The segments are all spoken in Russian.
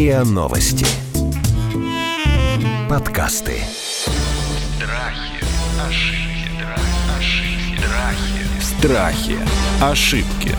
РИА Новости. Подкасты. Страхи, ошибки, ошибки, Страхи. страхи. Ошибки.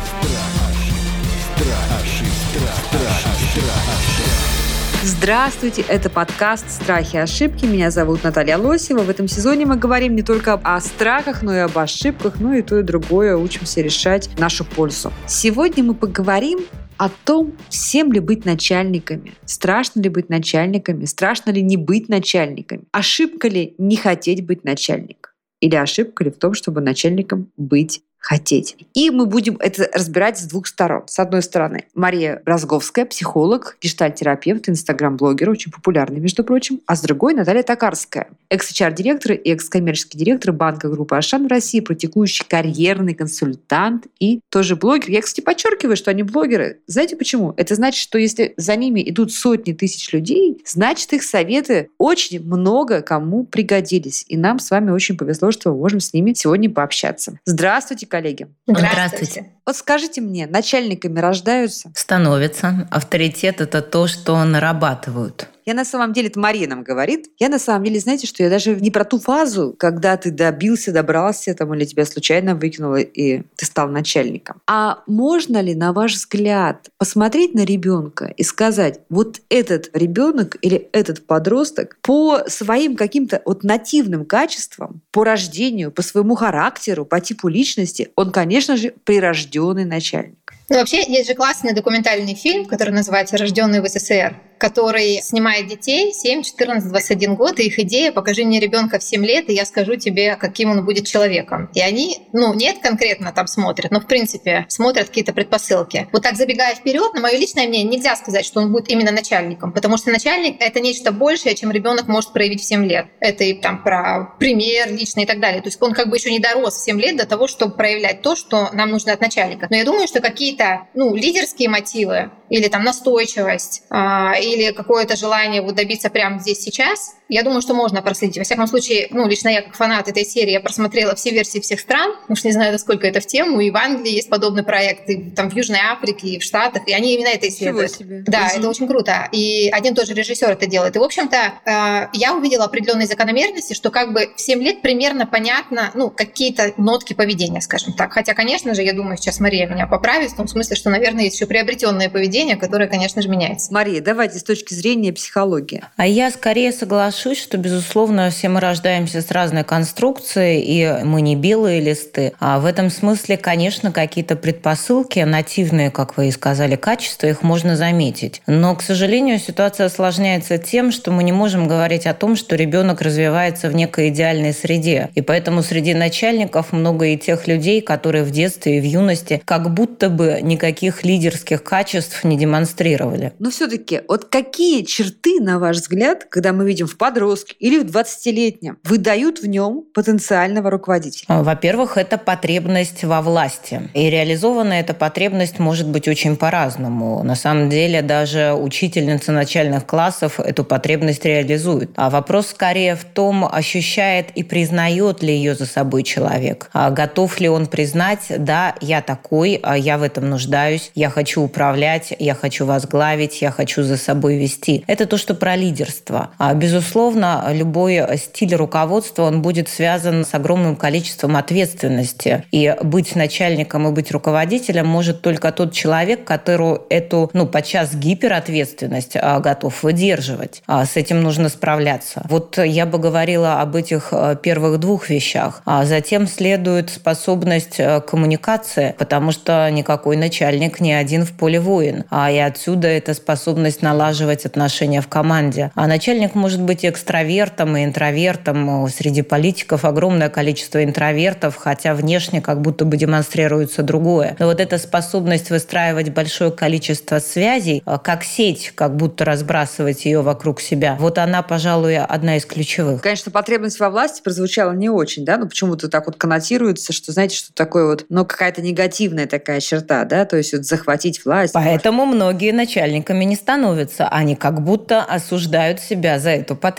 Здравствуйте, это подкаст «Страхи и ошибки». Меня зовут Наталья Лосева. В этом сезоне мы говорим не только о страхах, но и об ошибках, ну и то и другое учимся решать в нашу пользу. Сегодня мы поговорим о том, всем ли быть начальниками, страшно ли быть начальниками, страшно ли не быть начальниками, ошибка ли не хотеть быть начальником или ошибка ли в том, чтобы начальником быть хотеть. И мы будем это разбирать с двух сторон. С одной стороны, Мария Разговская, психолог, гештальтерапевт, инстаграм-блогер, очень популярный, между прочим. А с другой Наталья Токарская, экс-HR-директор и экс-коммерческий директор банка группы Ашан в России, практикующий карьерный консультант и тоже блогер. Я, кстати, подчеркиваю, что они блогеры. Знаете почему? Это значит, что если за ними идут сотни тысяч людей, значит, их советы очень много кому пригодились. И нам с вами очень повезло, что мы можем с ними сегодня пообщаться. Здравствуйте, коллеги. Здравствуйте. Вот скажите мне, начальниками рождаются? Становится. Авторитет – это то, что нарабатывают. Я на самом деле, это Мария нам говорит, я на самом деле, знаете, что я даже не про ту фазу, когда ты добился, добрался, там, или тебя случайно выкинуло, и ты стал начальником. А можно ли, на ваш взгляд, посмотреть на ребенка и сказать, вот этот ребенок или этот подросток по своим каким-то вот нативным качествам, по рождению, по своему характеру, по типу личности, он, конечно же, прирожденный начальник. Ну, вообще, есть же классный документальный фильм, который называется «Рожденный в СССР», который снимает детей 7, 14, 21 год, и их идея «покажи мне ребенка в 7 лет, и я скажу тебе, каким он будет человеком». И они, ну, нет конкретно там смотрят, но в принципе смотрят какие-то предпосылки. Вот так забегая вперед, на мое личное мнение, нельзя сказать, что он будет именно начальником, потому что начальник — это нечто большее, чем ребенок может проявить в 7 лет. Это и там про пример личный и так далее. То есть он как бы еще не дорос в 7 лет до того, чтобы проявлять то, что нам нужно от начальника. Но я думаю, что какие-то какие-то ну, лидерские мотивы или там настойчивость, э, или какое-то желание вот добиться прямо здесь сейчас, я думаю, что можно проследить. Во всяком случае, ну, лично я как фанат этой серии, я просмотрела все версии всех стран, уж не знаю, насколько это в тему, и в Англии есть подобный проект, и там в Южной Африке, и в Штатах, и они именно это исследуют. себе. Да, Мгм. это очень круто. И один тоже режиссер это делает. И, в общем-то, э, я увидела определенные закономерности, что как бы в 7 лет примерно понятно, ну, какие-то нотки поведения, скажем так. Хотя, конечно же, я думаю, сейчас Мария меня поправит, в том смысле, что, наверное, есть еще приобретенное поведение, которое, конечно же, меняется. Мария, давайте с точки зрения психологии. А я скорее соглашусь, что, безусловно, все мы рождаемся с разной конструкцией, и мы не белые листы. А в этом смысле, конечно, какие-то предпосылки, нативные, как вы и сказали, качества, их можно заметить. Но, к сожалению, ситуация осложняется тем, что мы не можем говорить о том, что ребенок развивается в некой идеальной среде. И поэтому среди начальников много и тех людей, которые в детстве и в юности как будто бы никаких лидерских качеств не демонстрировали. Но все-таки, вот какие черты, на ваш взгляд, когда мы видим в подростке или в 20-летнем, выдают в нем потенциального руководителя? А, Во-первых, это потребность во власти. И реализована эта потребность может быть очень по-разному. На самом деле даже учительница начальных классов эту потребность реализует. А вопрос скорее в том, ощущает и признает ли ее за собой человек. А готов ли он признать, да, я такой, а я в этом нуждаюсь, я хочу управлять, я хочу возглавить, я хочу за собой вести. Это то, что про лидерство. А, Безусловно, любой стиль руководства, он будет связан с огромным количеством ответственности. И быть начальником и быть руководителем может только тот человек, который эту, ну, подчас гиперответственность а, готов выдерживать. А С этим нужно справляться. Вот я бы говорила об этих э, первых двух вещах. А затем следует способность коммуникации, потому что никакой начальник не один в поле воин. А и отсюда эта способность налаживать отношения в команде. А начальник может быть и экстравертом, и интровертом. Среди политиков огромное количество интровертов, хотя внешне как будто бы демонстрируется другое. Но вот эта способность выстраивать большое количество связей, э, как сеть, как будто разбрасывать ее вокруг себя, вот она, пожалуй, одна из ключевых. Конечно, потребность во власти прозвучала не очень, да, но почему-то так вот коннотируется, что, знаете, что такое вот, ну, какая-то негативная такая черта, да, то есть вот захватить власть. Поэтому многие начальниками не становятся. Они как будто осуждают себя за эту потребность.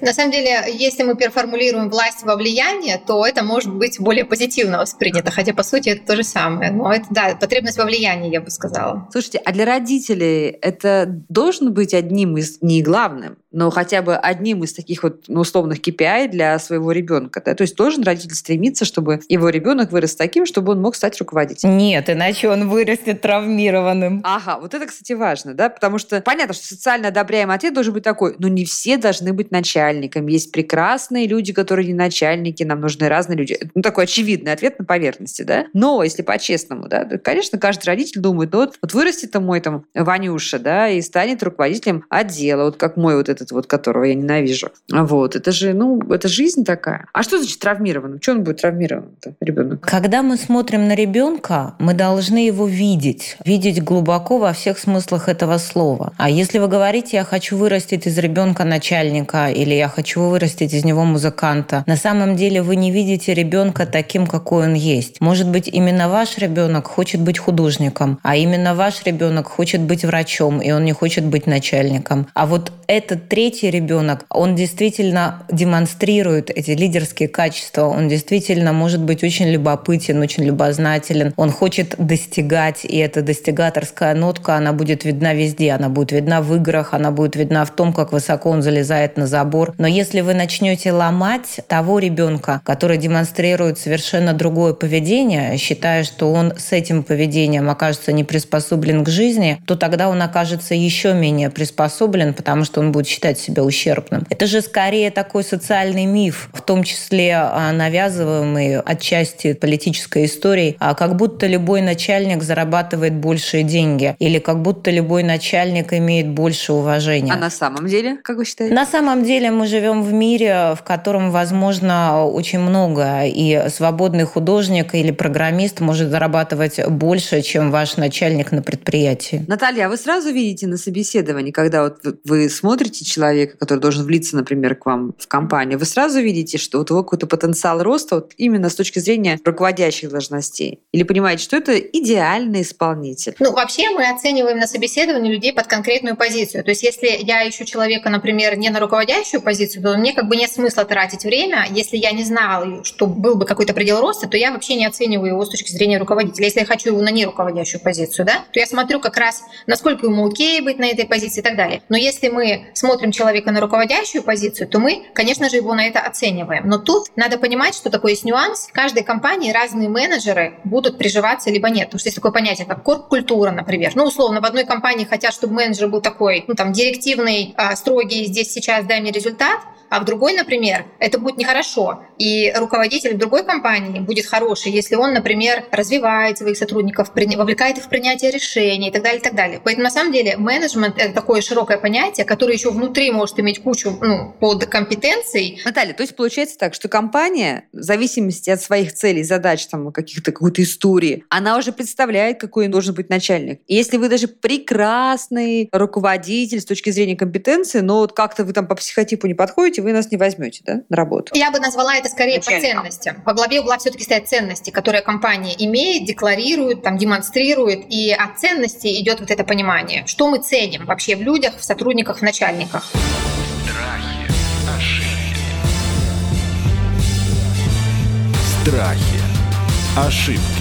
На самом деле, если мы переформулируем власть во влияние, то это может быть более позитивно воспринято, хотя по сути это то же самое. Но это, да, потребность во влиянии, я бы сказала. Слушайте, а для родителей это должен быть одним из, не главным, но хотя бы одним из таких вот ну, условных KPI для своего ребенка. Да? То есть должен родитель стремиться, чтобы его ребенок вырос таким, чтобы он мог стать руководителем. Нет, иначе он вырастет травмированным. Ага, вот это, кстати, важно, да, потому что понятно, что социально одобряемый ответ должен быть такой, но не все должны быть начальниками. Есть прекрасные люди, которые не начальники, нам нужны разные люди. Ну, такой очевидный ответ на поверхности, да. Но если по-честному, да, то, конечно, каждый родитель думает, ну вот, вот вырастет мой там Ванюша, да, и станет руководителем отдела, вот как мой вот этот вот, которого я ненавижу. Вот, это же, ну, это жизнь такая. А что значит травмированным? Что он будет травмирован, ребенок? Когда мы смотрим на ребенка, мы должны его видеть. Видеть глубоко во всех смыслах этого слова. А если вы говорите, я хочу вырастить из ребенка начальника или я хочу вырастить из него музыканта, на самом деле вы не видите ребенка таким, какой он есть. Может быть, именно ваш ребенок хочет быть художником, а именно ваш ребенок хочет быть врачом, и он не хочет быть начальником. А вот этот третий ребенок, он действительно демонстрирует эти лидерские качества, он действительно может быть очень любопытен, очень любознателен, он хочет достигать, и эта достигаторская нотка, она будет видна везде, она будет видна в играх, она будет видна в том, как высоко он залезает на забор. Но если вы начнете ломать того ребенка, который демонстрирует совершенно другое поведение, считая, что он с этим поведением окажется не приспособлен к жизни, то тогда он окажется еще менее приспособлен, потому что он будет считать себя ущербным. Это же скорее такой социальный миф, в том числе а, навязываемый отчасти политической историей, а как будто любой начальник зарабатывает большие деньги или как будто любой начальник имеет больше уважения. А на самом деле, как вы считаете? На самом деле мы живем в мире, в котором возможно очень много, и свободный художник или программист может зарабатывать больше, чем ваш начальник на предприятии. Наталья, а вы сразу видите на собеседовании, когда вот вы смотрите человека, который должен влиться, например, к вам в компанию, вы сразу видите, что у него какой-то потенциал роста вот именно с точки зрения руководящих должностей? Или понимаете, что это идеальный исполнитель? Ну, вообще мы оцениваем на собеседовании людей под конкретную позицию. То есть если я ищу человека, например, не на руководящую позицию, то мне как бы нет смысла тратить время. Если я не знала, что был бы какой-то предел роста, то я вообще не оцениваю его с точки зрения руководителя. Если я хочу его на неруководящую позицию, да, то я смотрю как раз, насколько ему окей быть на этой позиции и так далее. Но если мы смотрим человека на руководящую позицию, то мы, конечно же, его на это оцениваем. Но тут надо понимать, что такой есть нюанс. В каждой компании разные менеджеры будут приживаться либо нет. Потому что есть такое понятие, как корп-культура, например. Ну, условно, в одной компании хотят, чтобы менеджер был такой, ну, там, директивный, а, строгий, здесь сейчас дай мне результат, а в другой, например, это будет нехорошо. И руководитель в другой компании будет хороший, если он, например, развивает своих сотрудников, вовлекает их в принятие решений и так далее, и так далее. Поэтому на самом деле менеджмент — это такое широкое понятие, которое еще внутри может иметь кучу ну, под компетенций. Наталья, то есть получается так, что компания, в зависимости от своих целей, задач, там, каких-то какой-то истории, она уже представляет, какой должен быть начальник. И если вы даже прекрасный руководитель с точки зрения компетенции, но вот как-то вы там по психотипу не подходите, вы нас не возьмете, да, на работу? Я бы назвала это скорее Начальником. по ценностям. Во главе угла все-таки стоят ценности, которые компания имеет, декларирует, там, демонстрирует, и от ценностей идет вот это понимание, что мы ценим вообще в людях, в сотрудниках, в начальниках. Страхи, ошибки. Страхи. Ошибки.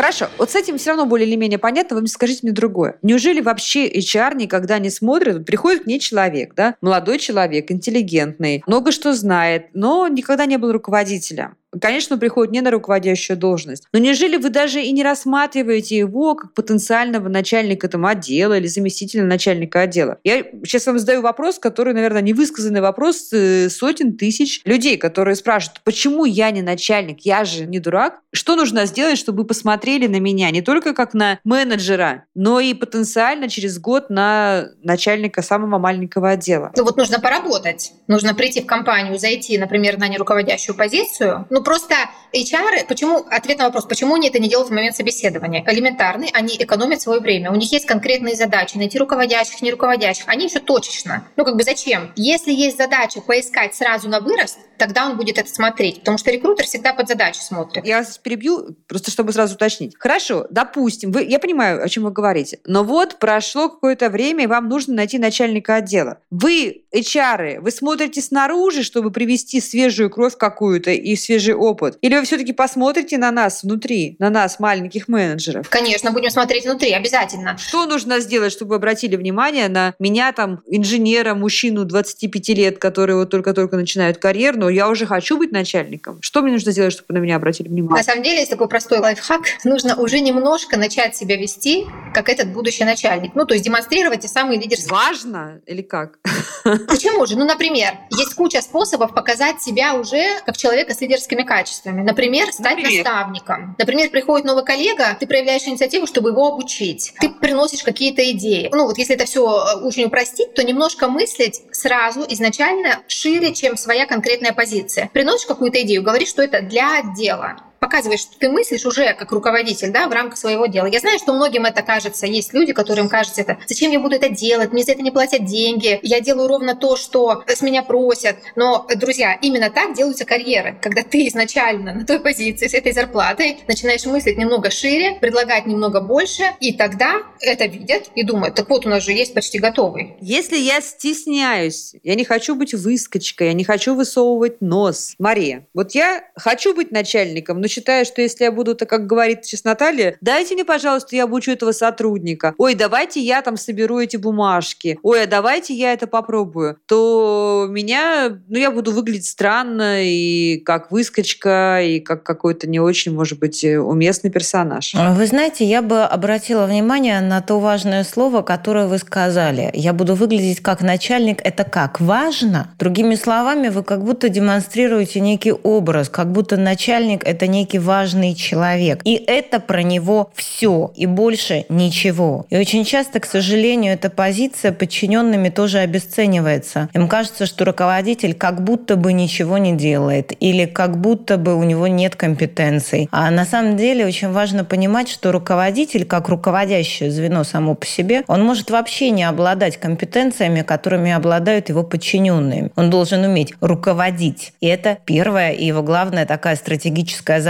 Хорошо, вот с этим все равно более или менее понятно. Вы мне скажите мне другое. Неужели вообще HR никогда не смотрит? Вот приходит к ней человек, да, молодой человек, интеллигентный, много что знает, но никогда не был руководителем. Конечно, он приходит не на руководящую должность. Но неужели вы даже и не рассматриваете его как потенциального начальника там, отдела или заместителя начальника отдела? Я сейчас вам задаю вопрос, который, наверное, невысказанный вопрос э, сотен тысяч людей, которые спрашивают, почему я не начальник, я же не дурак. Что нужно сделать, чтобы посмотрели на меня не только как на менеджера, но и потенциально через год на начальника самого маленького отдела? Ну вот нужно поработать. Нужно прийти в компанию, зайти, например, на неруководящую позицию, ну, просто HR, почему, ответ на вопрос, почему они это не делают в момент собеседования? Элементарный, они экономят свое время. У них есть конкретные задачи, найти руководящих, не руководящих. Они еще точечно. Ну, как бы зачем? Если есть задача поискать сразу на вырост, тогда он будет это смотреть. Потому что рекрутер всегда под задачу смотрит. Я вас перебью, просто чтобы сразу уточнить. Хорошо, допустим, вы, я понимаю, о чем вы говорите, но вот прошло какое-то время, и вам нужно найти начальника отдела. Вы, HR, вы смотрите снаружи, чтобы привести свежую кровь какую-то и свежий опыт? Или вы все-таки посмотрите на нас внутри, на нас, маленьких менеджеров? Конечно, будем смотреть внутри, обязательно. Что нужно сделать, чтобы обратили внимание на меня, там, инженера, мужчину 25 лет, которые вот только-только начинают карьеру, но я уже хочу быть начальником? Что мне нужно сделать, чтобы на меня обратили внимание? На самом деле есть такой простой лайфхак. Нужно уже немножко начать себя вести, как этот будущий начальник. Ну, то есть демонстрировать те самые лидерские... Важно или как? Почему же? Ну, например, есть куча способов показать себя уже как человека с лидерскими качествами. Например, стать Например? наставником. Например, приходит новый коллега, ты проявляешь инициативу, чтобы его обучить. Ты приносишь какие-то идеи. Ну, вот если это все очень упростить, то немножко мыслить сразу, изначально шире, чем своя конкретная позиция. Приносишь какую-то идею, говоришь, что это для отдела показываешь, что ты мыслишь уже как руководитель, да, в рамках своего дела. Я знаю, что многим это кажется. Есть люди, которым кажется это, зачем я буду это делать, мне за это не платят деньги, я делаю ровно то, что с меня просят. Но, друзья, именно так делаются карьеры, когда ты изначально на той позиции с этой зарплатой начинаешь мыслить немного шире, предлагать немного больше, и тогда это видят и думают, так вот у нас же есть почти готовый. Если я стесняюсь, я не хочу быть выскочкой, я не хочу высовывать нос. Мария, вот я хочу быть начальником, но считаю, что если я буду, так как говорит сейчас Наталья, дайте мне, пожалуйста, я обучу этого сотрудника. Ой, давайте я там соберу эти бумажки. Ой, а давайте я это попробую. То меня, ну, я буду выглядеть странно и как выскочка, и как какой-то не очень, может быть, уместный персонаж. Вы знаете, я бы обратила внимание на то важное слово, которое вы сказали. Я буду выглядеть как начальник. Это как? Важно? Другими словами, вы как будто демонстрируете некий образ, как будто начальник – это некий важный человек. И это про него все, и больше ничего. И очень часто, к сожалению, эта позиция подчиненными тоже обесценивается. Им кажется, что руководитель как будто бы ничего не делает, или как будто бы у него нет компетенций. А на самом деле очень важно понимать, что руководитель, как руководящее звено само по себе, он может вообще не обладать компетенциями, которыми обладают его подчиненные. Он должен уметь руководить. И это первая и его главная такая стратегическая задача.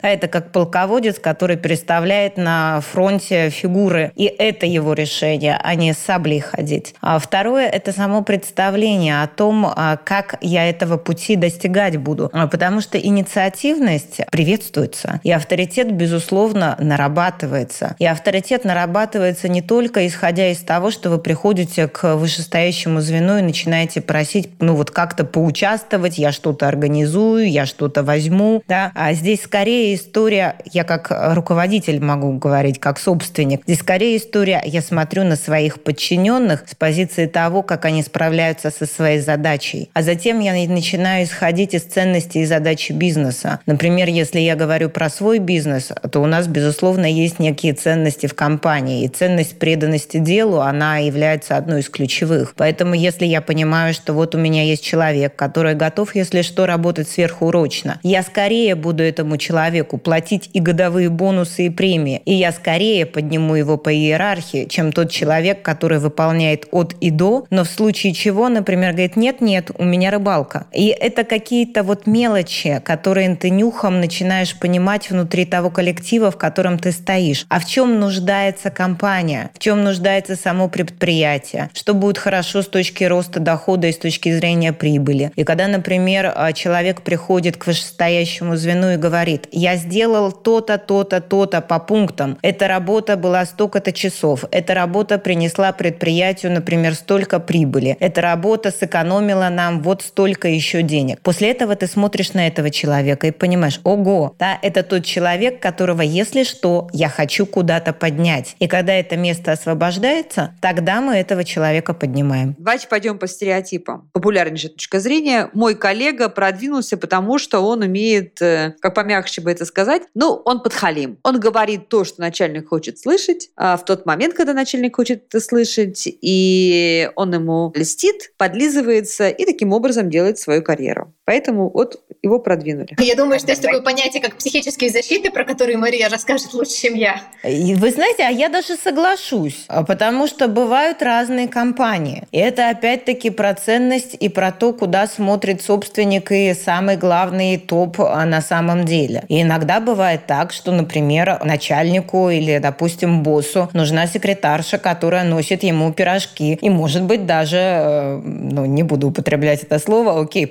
А это как полководец, который представляет на фронте фигуры. И это его решение, а не с саблей ходить. А второе – это само представление о том, а, как я этого пути достигать буду. А, Потому что инициативность приветствуется. И авторитет, безусловно, нарабатывается. И авторитет нарабатывается не только исходя из того, что вы приходите к вышестоящему звену и начинаете просить, ну вот как-то поучаствовать, я что-то организую, я что-то возьму, да, а здесь скорее история, я как руководитель могу говорить, как собственник, здесь скорее история, я смотрю на своих подчиненных с позиции того, как они справляются со своей задачей. А затем я начинаю исходить из ценностей и задачи бизнеса. Например, если я говорю про свой бизнес, то у нас, безусловно, есть некие ценности в компании. И ценность преданности делу, она является одной из ключевых. Поэтому если я понимаю, что вот у меня есть человек, который готов, если что, работать сверхурочно, я скорее буду этому человеку платить и годовые бонусы, и премии. И я скорее подниму его по иерархии, чем тот человек, который выполняет от и до, но в случае чего, например, говорит, нет-нет, у меня рыбалка. И это какие-то вот мелочи, которые ты нюхом начинаешь понимать внутри того коллектива, в котором ты стоишь. А в чем нуждается компания? В чем нуждается само предприятие? Что будет хорошо с точки роста дохода и с точки зрения прибыли? И когда, например, а, человек приходит к вышестоящему звену и говорит, я сделал то-то, то-то, то-то по пунктам. Эта работа была столько-то часов. Эта работа принесла предприятию, например, столько прибыли. Эта работа сэкономила нам вот столько еще денег. После этого ты смотришь на этого человека и понимаешь, ого, да, это тот человек, которого, если что, я хочу куда-то поднять. И когда это место освобождается, тогда мы этого человека поднимаем. Давайте пойдем по стереотипам. Популярнейшая точка зрения. Мой коллега продвинулся, потому что он умеет, э, как помягче бы это сказать, ну, он подхалим. Он говорит то, что начальник хочет слышать, а в тот момент, когда начальник хочет это слышать, и он ему льстит, подлизывается и таким образом делает свою карьеру. Поэтому вот его продвинули. Я думаю, что есть такое понятие, как психические защиты, про которые Мария расскажет лучше, чем я. Вы знаете, а я даже соглашусь, а потому что бывают разные компании. И это опять-таки про ценность и про то, куда смотрит собственник и самый главный топ а, на самом деле. И иногда бывает так, что, например, начальнику или, допустим, боссу нужна секретарша, которая носит ему пирожки. И, может быть, даже, э, ну, не буду употреблять это слово, окей,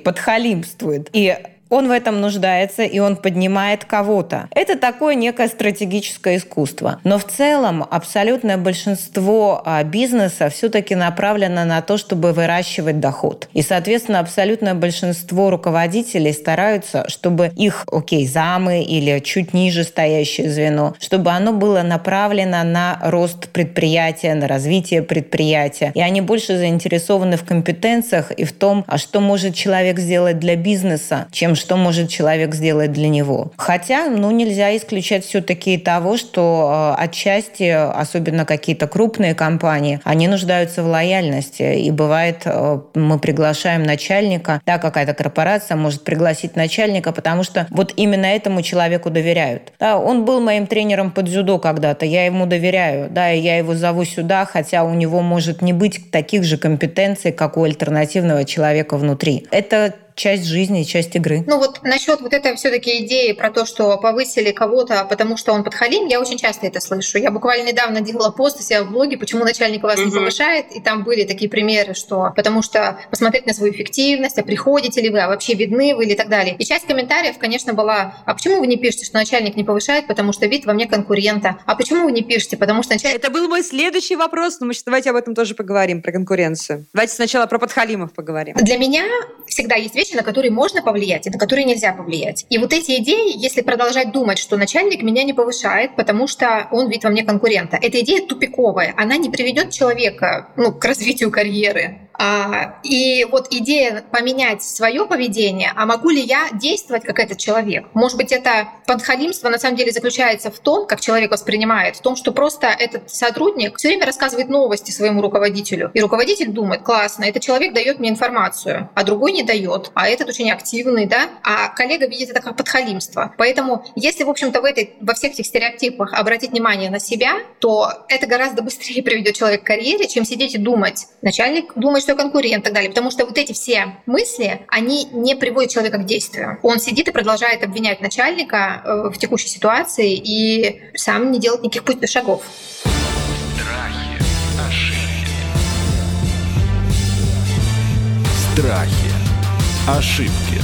подхалимствует. И он в этом нуждается, и он поднимает кого-то. Это такое некое стратегическое искусство. Но в целом абсолютное большинство а, бизнеса все-таки направлено на то, чтобы выращивать доход. И, соответственно, абсолютное большинство руководителей стараются, чтобы их, окей, замы или чуть ниже стоящее звено, чтобы оно было направлено на рост предприятия, на развитие предприятия. И они больше заинтересованы в компетенциях и в том, а что может человек сделать для бизнеса, чем что может человек сделать для него. Хотя, ну, нельзя исключать все-таки того, что э, отчасти, особенно какие-то крупные компании, они нуждаются в лояльности. И бывает, э, мы приглашаем начальника, да, какая-то корпорация может пригласить начальника, потому что вот именно этому человеку доверяют. Да, он был моим тренером под дзюдо когда-то, я ему доверяю, да, и я его зову сюда, хотя у него может не быть таких же компетенций, как у альтернативного человека внутри. Это часть жизни, часть игры. Ну вот насчет вот этой все-таки идеи про то, что повысили кого-то, потому что он подхалим, я очень часто это слышу. Я буквально недавно делала пост у себя в блоге, почему начальник вас угу. не повышает, и там были такие примеры, что потому что посмотреть на свою эффективность, а приходите ли вы, а вообще видны вы или так далее. И часть комментариев, конечно, была, а почему вы не пишете, что начальник не повышает, потому что вид во мне конкурента? А почему вы не пишете, потому что начальник... Это был мой следующий вопрос, но мы сейчас давайте об этом тоже поговорим, про конкуренцию. Давайте сначала про подхалимов поговорим. Для меня всегда есть вещи, на которые можно повлиять и на которые нельзя повлиять. И вот эти идеи, если продолжать думать, что начальник меня не повышает, потому что он видит во мне конкурента, эта идея тупиковая, она не приведет человека ну, к развитию карьеры. А, и вот идея поменять свое поведение, а могу ли я действовать как этот человек? Может быть, это подхалимство на самом деле заключается в том, как человек воспринимает, в том, что просто этот сотрудник все время рассказывает новости своему руководителю. И руководитель думает, классно, этот человек дает мне информацию, а другой не дает, а этот очень активный, да, а коллега видит это как подхалимство. Поэтому, если, в общем-то, в этой, во всех этих стереотипах обратить внимание на себя, то это гораздо быстрее приведет человека к карьере, чем сидеть и думать. Начальник думает, что конкурент и так далее. Потому что вот эти все мысли, они не приводят человека к действию. Он сидит и продолжает обвинять начальника э, в текущей ситуации и сам не делает никаких путь шагов. Страхи, ошибки. Страхи, ошибки.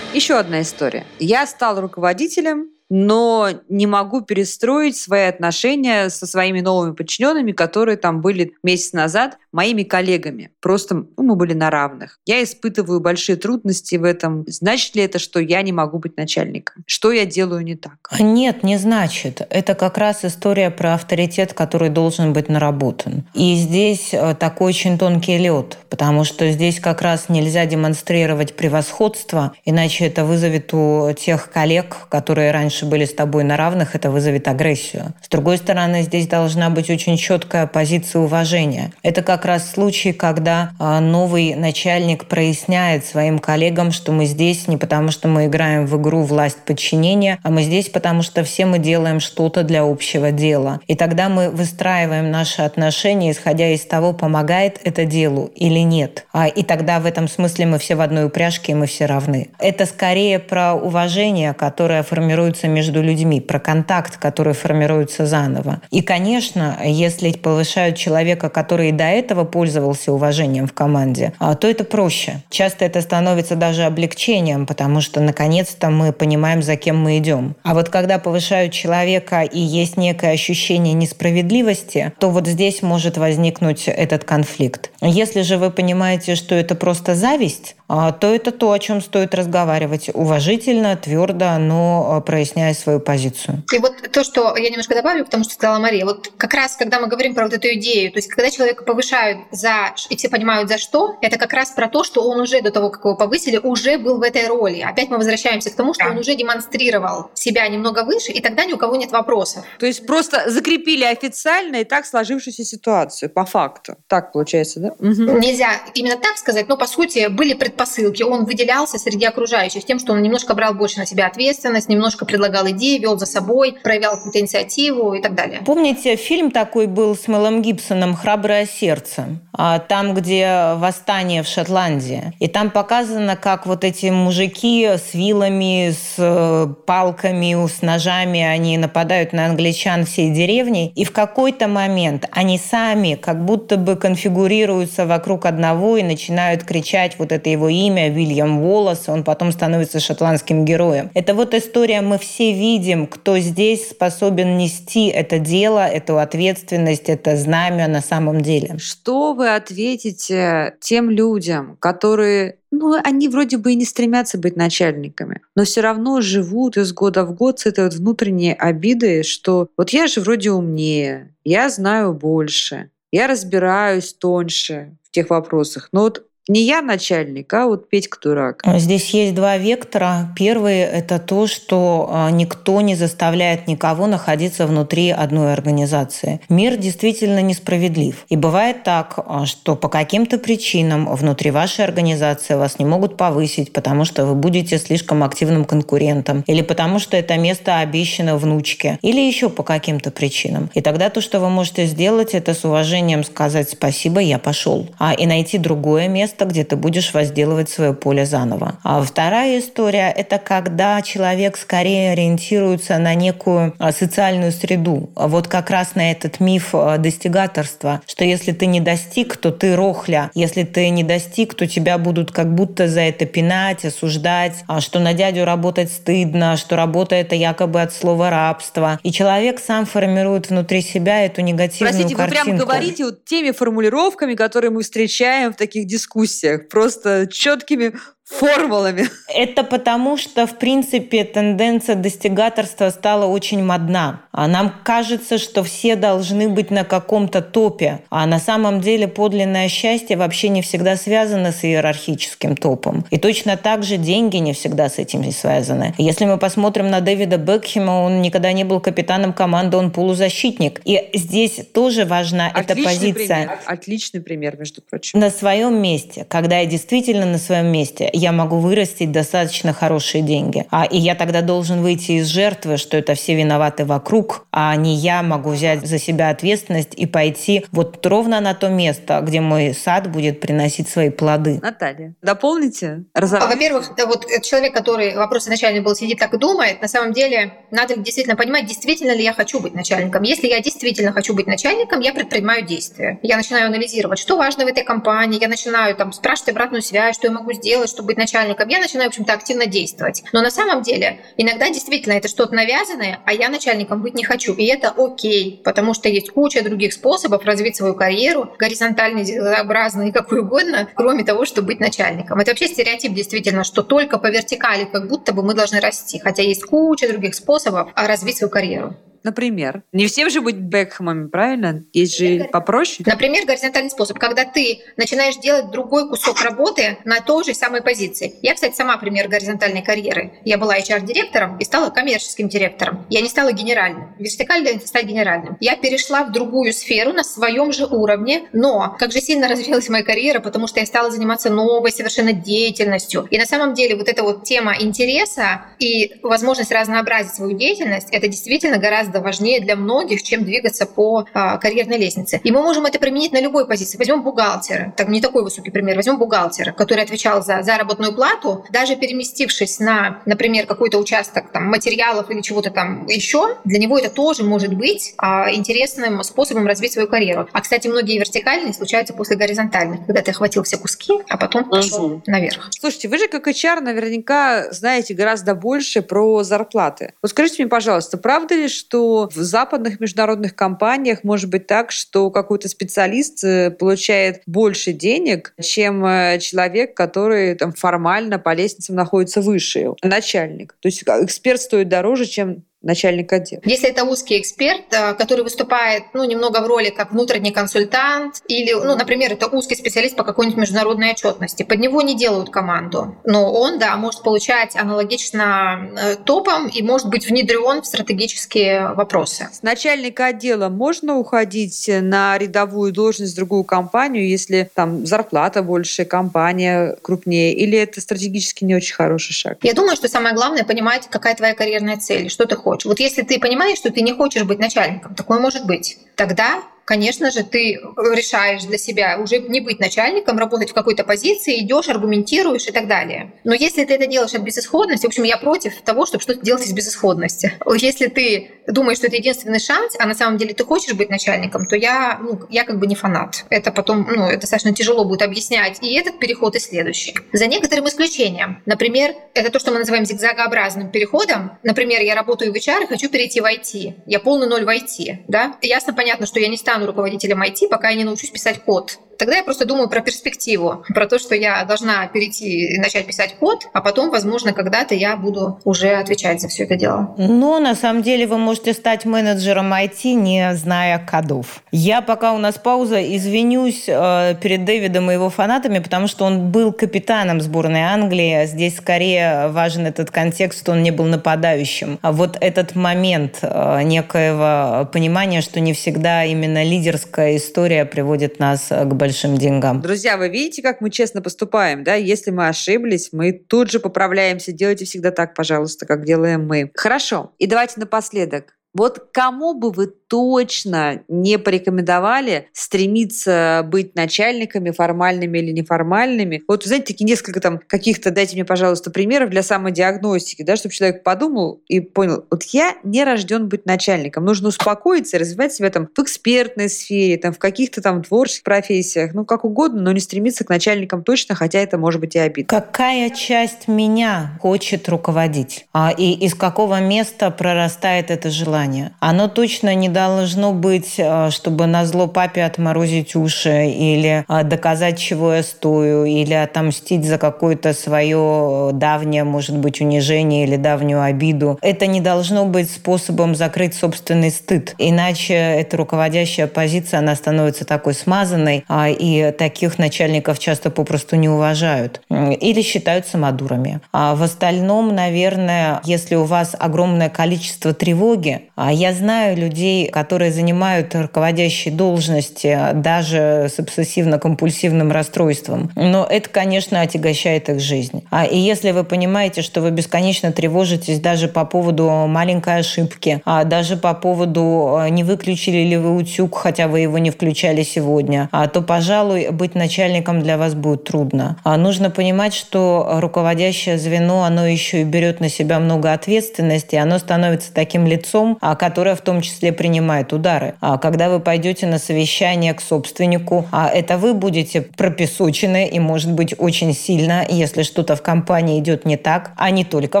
Еще одна история. Я стал руководителем но не могу перестроить свои отношения со своими новыми подчиненными, которые там были месяц назад моими коллегами. Просто ну, мы были на равных. Я испытываю большие трудности в этом. Значит ли это, что я не могу быть начальником? Что я делаю не так? Нет, не значит. Это как раз история про авторитет, который должен быть наработан. И здесь э, такой очень тонкий лед, потому что здесь как раз нельзя демонстрировать превосходство, иначе это вызовет у тех коллег, которые раньше раньше были с тобой на равных, это вызовет агрессию. С другой стороны, здесь должна быть очень четкая позиция уважения. Это как раз случай, когда а, новый начальник проясняет своим коллегам, что мы здесь не потому, что мы играем в игру власть подчинения, а мы здесь потому, что все мы делаем что-то для общего дела. И тогда мы выстраиваем наши отношения, исходя из того, помогает это делу или нет. А, и тогда в этом смысле мы все в одной упряжке, и мы все равны. Это скорее про уважение, которое формируется между людьми, про контакт, который формируется заново. И, конечно, если повышают человека, который и до этого пользовался уважением в команде, а, то это проще. Часто это становится даже облегчением, потому что наконец-то мы понимаем, за кем мы идем. А вот когда повышают человека и есть некое ощущение несправедливости, то вот здесь может возникнуть этот конфликт. Если же вы понимаете, что это просто зависть, а, то это то, о чем стоит разговаривать уважительно, твердо, но прояснять объясняя свою позицию. И вот то, что я немножко добавлю, потому что сказала Мария, вот как раз, когда мы говорим про вот эту идею, то есть когда человека повышают за, и все понимают за что, это как раз про то, что он уже до того, как его повысили, уже был в этой роли. Опять мы возвращаемся к тому, что он уже демонстрировал себя немного выше, и тогда ни у кого нет вопросов. То есть просто закрепили официально и так сложившуюся ситуацию, по факту. Так получается, да? Угу. Нельзя именно так сказать, но по сути были предпосылки. Он выделялся среди окружающих тем, что он немножко брал больше на себя ответственность, немножко предлагал идеи, вел за собой, проявлял какую-то инициативу и так далее. Помните, фильм такой был с Мелом Гибсоном «Храброе сердце», а, там, где восстание в Шотландии. И там показано, как вот эти мужики с вилами, с э, палками, с ножами, они нападают на англичан всей деревни. И в какой-то момент они сами как будто бы конфигурируются вокруг одного и начинают кричать вот это его имя, Вильям Волос, он потом становится шотландским героем. Это вот история, мы все видим, кто здесь способен нести это дело, эту ответственность, это знамя на самом деле. Что вы ответите тем людям, которые ну, они вроде бы и не стремятся быть начальниками, но все равно живут из года в год с этой вот внутренней обидой, что вот я же вроде умнее, я знаю больше, я разбираюсь тоньше в тех вопросах. Но вот не я начальник, а вот Петька дурак. Здесь есть два вектора. Первый – это то, что а, никто не заставляет никого находиться внутри одной организации. Мир действительно несправедлив. И бывает так, а, что по каким-то причинам внутри вашей организации вас не могут повысить, потому что вы будете слишком активным конкурентом, или потому что это место обещано внучке, или еще по каким-то причинам. И тогда то, что вы можете сделать, это с уважением сказать «спасибо, я пошел», а и найти другое место, место, где ты будешь возделывать свое поле заново. А вторая история – это когда человек скорее ориентируется на некую а, социальную среду. Вот как раз на этот миф а, достигаторства, что если ты не достиг, то ты рохля. Если ты не достиг, то тебя будут как будто за это пинать, осуждать, а что на дядю работать стыдно, что работа – это якобы от слова рабство. И человек сам формирует внутри себя эту негативную Простите, картинку. вы прям говорите вот теми формулировками, которые мы встречаем в таких дискуссиях дискуссиях, просто четкими формулами. Это потому, что, в принципе, тенденция достигаторства стала очень модна. А нам кажется, что все должны быть на каком-то топе. А на самом деле подлинное счастье вообще не всегда связано с иерархическим топом. И точно так же деньги не всегда с этим не связаны. Если мы посмотрим на Дэвида Бекхема, он никогда не был капитаном команды, он полузащитник. И здесь тоже важна Отличный эта позиция. Пример. Отличный пример, между прочим. На своем месте, когда я действительно на своем месте, я могу вырастить достаточно хорошие деньги. А, и я тогда должен выйти из жертвы, что это все виноваты вокруг, а не я могу взять за себя ответственность и пойти вот ровно на то место, где мой сад будет приносить свои плоды. Наталья, дополните? Разор... Во-первых, вот человек, который вопрос изначально был, сидит так и думает, на самом деле надо действительно понимать, действительно ли я хочу быть начальником. Если я действительно хочу быть начальником, я предпринимаю действия. Я начинаю анализировать, что важно в этой компании, я начинаю там спрашивать обратную связь, что я могу сделать, чтобы быть начальником, я начинаю, в общем-то, активно действовать. Но на самом деле иногда действительно это что-то навязанное, а я начальником быть не хочу. И это окей, потому что есть куча других способов развить свою карьеру, горизонтальный, разнообразный, какой угодно, кроме того, чтобы быть начальником. Это вообще стереотип действительно, что только по вертикали как будто бы мы должны расти, хотя есть куча других способов развить свою карьеру. Например. Не всем же быть Бекхэмами, правильно? Есть же попроще. Например, горизонтальный способ, когда ты начинаешь делать другой кусок работы на той же самой позиции. Я, кстати, сама пример горизонтальной карьеры. Я была HR-директором и стала коммерческим директором. Я не стала генеральным. Вертикально стать генеральным. Я перешла в другую сферу на своем же уровне, но как же сильно развилась моя карьера, потому что я стала заниматься новой совершенно деятельностью. И на самом деле вот эта вот тема интереса и возможность разнообразить свою деятельность, это действительно гораздо гораздо важнее для многих, чем двигаться по а, карьерной лестнице. И мы можем это применить на любой позиции. Возьмем бухгалтера, так не такой высокий пример, возьмем бухгалтера, который отвечал за заработную плату, даже переместившись на, например, какой-то участок там, материалов или чего-то там еще, для него это тоже может быть а, интересным способом развить свою карьеру. А, кстати, многие вертикальные случаются после горизонтальных, когда ты охватил все куски, а потом пошел угу. наверх. Слушайте, вы же как HR наверняка знаете гораздо больше про зарплаты. Вот скажите мне, пожалуйста, правда ли, что что в западных международных компаниях может быть так, что какой-то специалист э, получает больше денег, чем э, человек, который там формально по лестницам находится выше, начальник. То есть эксперт стоит дороже, чем начальник отдела. Если это узкий эксперт, э, который выступает ну, немного в роли как внутренний консультант, или, ну, например, это узкий специалист по какой-нибудь международной отчетности, под него не делают команду. Но он, да, может получать аналогично э, топом и может быть внедрен в стратегические вопросы. С начальника отдела можно уходить на рядовую должность в другую компанию, если там зарплата больше, компания крупнее, или это стратегически не очень хороший шаг? Я думаю, что самое главное понимать, какая твоя карьерная цель, что ты хочешь хочешь. Вот если ты понимаешь, что ты не хочешь быть начальником, такое может быть, тогда конечно же, ты решаешь для себя уже не быть начальником, работать в какой-то позиции, идешь, аргументируешь и так далее. Но если ты это делаешь от безысходности, в общем, я против того, чтобы что-то делать из безысходности. Если ты думаешь, что это единственный шанс, а на самом деле ты хочешь быть начальником, то я, ну, я как бы не фанат. Это потом, ну, это достаточно тяжело будет объяснять. И этот переход, и следующий. За некоторым исключением. Например, это то, что мы называем зигзагообразным переходом. Например, я работаю в HR и хочу перейти в IT. Я полный ноль в IT. Да? Ясно, понятно, что я не стану стану руководителем IT, пока я не научусь писать код. Тогда я просто думаю про перспективу, про то, что я должна перейти и начать писать код, а потом, возможно, когда-то я буду уже отвечать за все это дело. Но на самом деле вы можете стать менеджером IT, не зная кодов. Я пока у нас пауза, извинюсь э, перед Дэвидом и его фанатами, потому что он был капитаном сборной Англии. Здесь скорее важен этот контекст, что он не был нападающим. А вот этот момент э, некоего понимания, что не всегда именно лидерская история приводит нас к большому большим деньгам. Друзья, вы видите, как мы честно поступаем, да? Если мы ошиблись, мы тут же поправляемся. Делайте всегда так, пожалуйста, как делаем мы. Хорошо. И давайте напоследок. Вот кому бы вы точно не порекомендовали стремиться быть начальниками формальными или неформальными? Вот, знаете, такие несколько там каких-то, дайте мне, пожалуйста, примеров для самодиагностики, да, чтобы человек подумал и понял, вот я не рожден быть начальником, нужно успокоиться развивать себя там в экспертной сфере, там в каких-то там творческих профессиях, ну, как угодно, но не стремиться к начальникам точно, хотя это может быть и обидно. Какая часть меня хочет руководить? А, и из какого места прорастает это желание. Оно точно не должно быть, э, чтобы на зло папе отморозить уши или э, доказать, чего я стою, или отомстить за какое-то свое давнее, может быть, унижение или давнюю обиду. Это не должно быть способом закрыть собственный стыд. Иначе эта руководящая позиция, она становится такой смазанной, а, и таких начальников часто попросту не уважают. Или считают самодурами. А в остальном, наверное, если у вас огромное количество тревоги, а я знаю людей, которые занимают руководящие должности даже с обсессивно-компульсивным расстройством. Но это, конечно, отягощает их жизнь. А и если вы понимаете, что вы бесконечно тревожитесь даже по поводу маленькой ошибки, а даже по поводу а, не выключили ли вы утюг, хотя вы его не включали сегодня, а то, пожалуй, быть начальником для вас будет трудно. А нужно понимать, что руководящее звено, оно еще и берет на себя много ответственности, оно становится таким лицом, а, которая в том числе принимает удары. А когда вы пойдете на совещание к собственнику, а это вы будете пропесочены и, может быть, очень сильно, если что-то в компании идет не так, а не только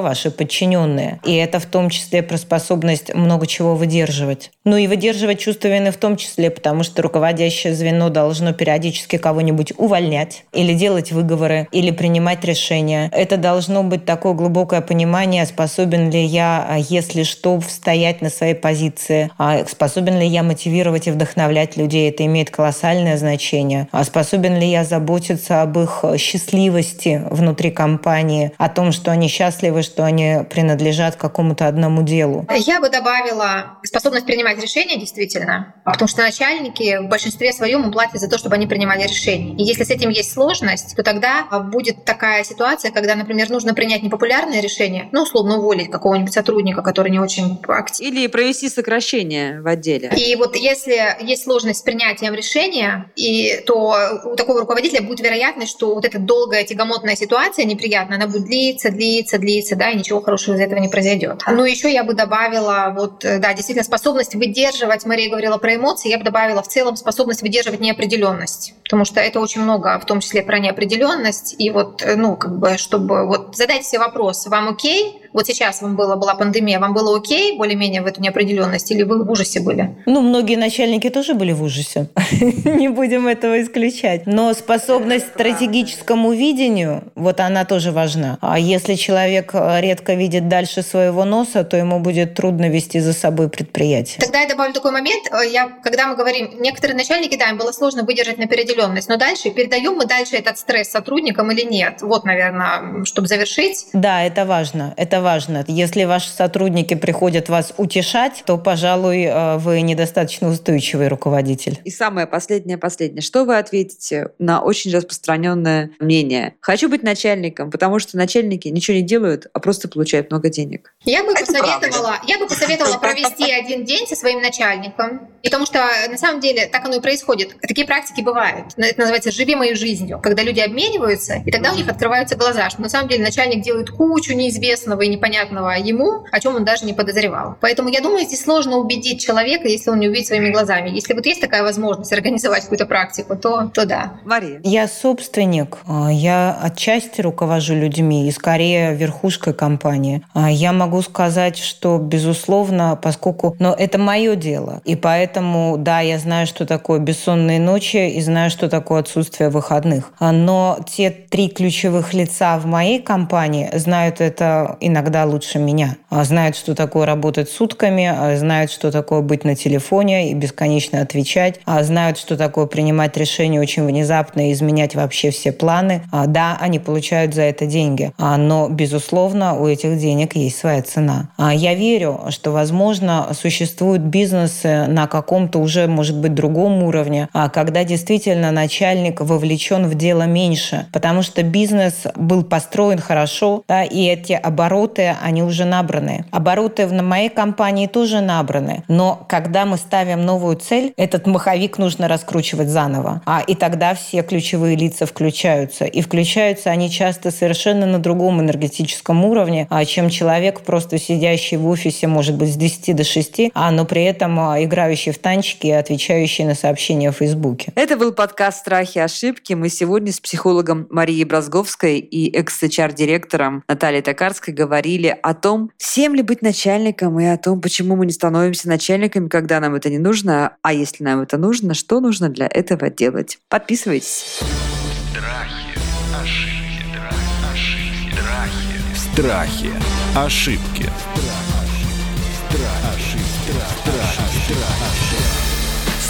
ваши подчиненные. И это в том числе про способность много чего выдерживать. Ну и выдерживать чувство вины в том числе, потому что руководящее звено должно периодически кого-нибудь увольнять или делать выговоры, или принимать решения. Это должно быть такое глубокое понимание, способен ли я, если что, стоять на своей позиции, а способен ли я мотивировать и вдохновлять людей, это имеет колоссальное значение, а способен ли я заботиться об их счастливости внутри компании, о том, что они счастливы, что они принадлежат какому-то одному делу. Я бы добавила способность принимать решения, действительно, потому что начальники в большинстве своем платят за то, чтобы они принимали решения. И если с этим есть сложность, то тогда будет такая ситуация, когда, например, нужно принять непопулярное решение, ну, условно уволить какого-нибудь сотрудника, который не очень активный, или провести сокращение в отделе. И вот если есть сложность с принятием решения, и, то у такого руководителя будет вероятность, что вот эта долгая тягомотная ситуация неприятная, она будет длиться, длиться, длиться, да, и ничего хорошего из этого не произойдет. Ну, еще я бы добавила, вот, да, действительно, способность выдерживать, Мария говорила про эмоции, я бы добавила в целом способность выдерживать неопределенность, потому что это очень много, в том числе про неопределенность, и вот, ну, как бы, чтобы вот задать себе вопрос, вам окей, Вот сейчас вам было, была пандемия, вам было окей более-менее в эту неопределенность или вы в ужасе были? Ну, многие начальники тоже были в ужасе. Не будем этого исключать. Но способность к стратегическому видению, вот она тоже важна. А если человек э, редко видит дальше своего носа, то ему будет трудно вести за собой предприятие. Тогда я добавлю такой момент. Э, я, когда мы говорим, некоторые начальники, да, им было сложно выдержать неопределенность, но дальше передаем мы дальше этот стресс сотрудникам или нет? Вот, наверное, чтобы завершить. Да, это важно. Это важно. Если ваши сотрудники приходят вас утешать, то, пожалуй, э, вы недостаточно устойчивый руководитель. И самое последнее, последнее. Что вы ответите на очень распространенное мнение? Хочу быть начальником, потому что начальники ничего не делают, а просто получают много денег. Я бы посоветовала, я бы посоветовала провести один день со своим начальником, потому что на самом деле так оно и происходит. Такие практики бывают. Это называется «живи моей жизнью», когда люди обмениваются, и тогда у них открываются глаза, что на самом деле начальник делает кучу неизвестного и непонятного ему, о чем он даже не подозревал. Поэтому я думаю, здесь сложно убедить человека, если он не увидит своими глазами. Если вот есть такая возможность организовать какую-то практику, то, то да. Мария. Я собственник, а, я отчасти руковожу людьми и скорее верхушкой компании. А, я могу сказать, что, безусловно, поскольку... Но это мое дело. И поэтому, да, я знаю, что такое бессонные ночи и знаю, что такое отсутствие выходных. А, но те три ключевых лица в моей компании знают это иногда лучше меня. Знают, что такое работать сутками, знают, что такое быть на телефоне и бесконечно отвечать, знают, что такое принимать решения очень внезапно и изменять вообще все планы. Да, они получают за это деньги, но, безусловно, у этих денег есть своя цена. Я верю, что, возможно, существуют бизнесы на каком-то уже, может быть, другом уровне, когда действительно начальник вовлечен в дело меньше, потому что бизнес был построен хорошо, да, и эти обороты, они уже набраны. Обороты в моей компании тоже набраны, но когда мы ставим новую цель, этот маховик нужно раскручивать заново. А, и тогда все ключевые лица включаются. И включаются они часто совершенно на другом энергетическом уровне, а, чем человек, просто сидящий в офисе, может быть, с 10 до 6, а, но при этом а, играющий в танчики и отвечающий на сообщения в Фейсбуке. Это был подкаст «Страхи и ошибки». Мы сегодня с психологом Марией Бразговской и экс-HR-директором Натальей Токарской говорили о том, всем ли быть начальником и о том, почему мы не становимся начальниками, когда нам это не нужно, а если нам это нужно, что нужно для этого делать. Подписывайтесь. Страхи, ошибки, ошибки, страхи, ошибки.